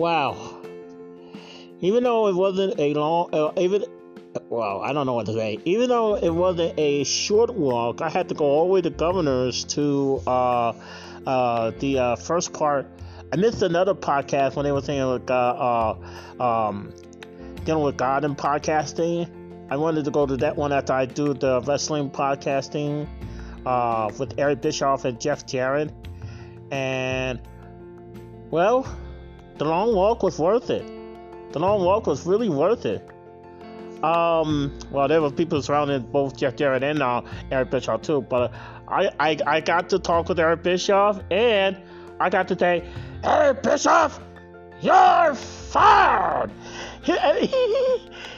Wow. Even though it wasn't a long, uh, even well, I don't know what to say. Even though it wasn't a short walk, I had to go all the way to Governors to uh, uh, the uh, first part. I missed another podcast when they were saying like uh, uh, um, dealing with God and podcasting. I wanted to go to that one after I do the wrestling podcasting uh, with Eric Bischoff and Jeff Jarrett. And well, the long walk was worth it. The long walk was really worth it. Um, well, there were people surrounding both Jeff Jarrett and uh, Eric Bischoff too, but I, I I got to talk with Eric Bischoff and I got to say, Eric Bischoff, you're fired.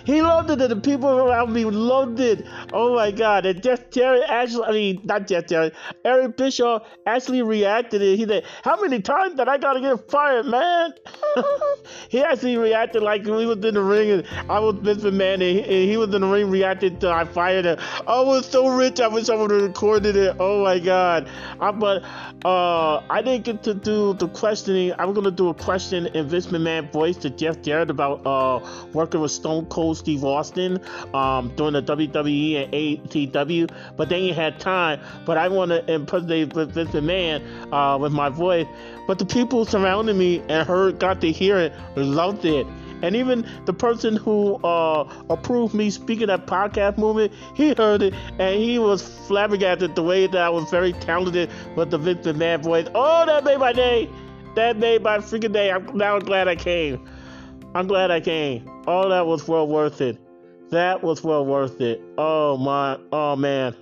He, loved it, and the people around me loved it. Oh my God! And Jeff Jarrett actually, I mean, not Jeff Jarrett, Eric Bischoff actually reacted. It. He said, "How many times did I gotta get fired, man?" he actually reacted like we was in the ring, and I was Vince McMahon, and he, and he was in the ring reacted to I fired him. I was so rich, I wish I would have recorded it. Oh my God! I, but uh, I didn't get to do the questioning. I'm gonna do a question in Vince McMahon voice to Jeff Jarrett about uh working with Stone Cold Steve Austin um, during the WWE and ATW, but they ain't had time. But I want to impersonate Vince McMahon uh, with my voice. But the people surrounding me and heard, got to hear it, loved it. And even the person who uh, approved me speaking at podcast movement, he heard it and he was flabbergasted the way that I was very talented with the Vince McMahon voice. Oh, that made my day. That made my freaking day. I'm now glad I came. I'm glad I came. All that was well worth it. That was well worth it. Oh my, oh man.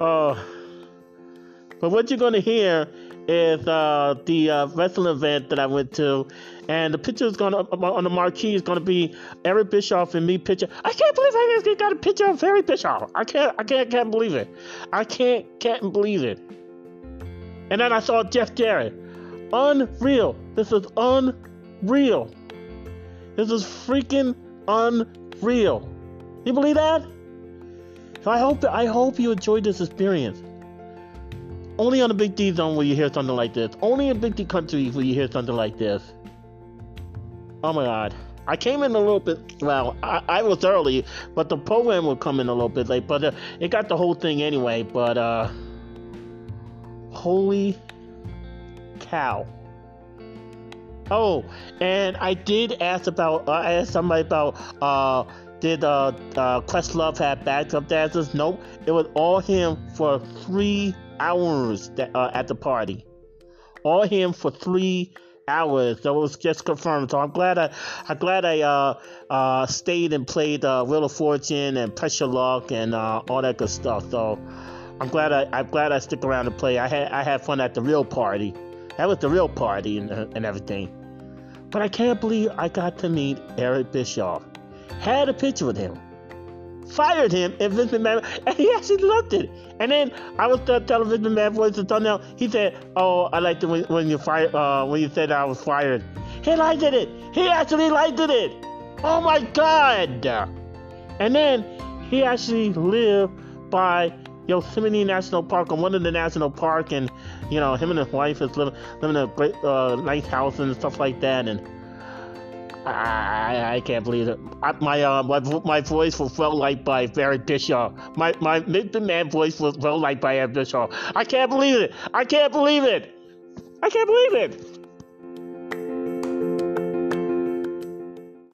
Oh. But what you're gonna hear is uh, the uh, wrestling event that I went to, and the picture is gonna on the marquee is gonna be Eric Bischoff and me picture. I can't believe I just got a picture of Eric Bischoff. I can't, I can't, can't believe it. I can't, can't believe it. And then I saw Jeff Jarrett. Unreal. This is unreal. This is freaking unreal. You believe that? So I hope I hope you enjoyed this experience. Only on the Big D zone will you hear something like this. Only in Big D country will you hear something like this. Oh my god. I came in a little bit, well, I, I was early, but the program will come in a little bit late, but uh, it got the whole thing anyway, but uh, holy cow. Oh, and I did ask about. Uh, I asked somebody about. Uh, did uh, uh Questlove have backup dancers? Nope. It was all him for three hours that, uh, at the party. All him for three hours. That was just confirmed. So I'm glad I, I'm glad I uh, uh, stayed and played uh, Wheel of Fortune and Press Your Luck and uh, all that good stuff. So I'm glad I, I'm glad I stick around and play. I had, I had fun at the real party. That was the real party and, and everything. But I can't believe I got to meet Eric Bischoff. Had a picture with him. Fired him and Vince McMahon, and he actually loved it. And then I was telling Vince McMahon voice the thumbnail. He said, "Oh, I liked it when, when you fired. Uh, when you said I was fired. He liked it. He actually liked it. Oh my God!" And then he actually lived by Yosemite National Park, on one of the national park, and you know him and his wife is living living in a great uh, nice house and stuff like that, and I, I can't believe it. I, my uh, my my voice was well liked by Barry Bischoff. My my mid man voice was well liked by Ed Bischoff. I can't believe it. I can't believe it. I can't believe it.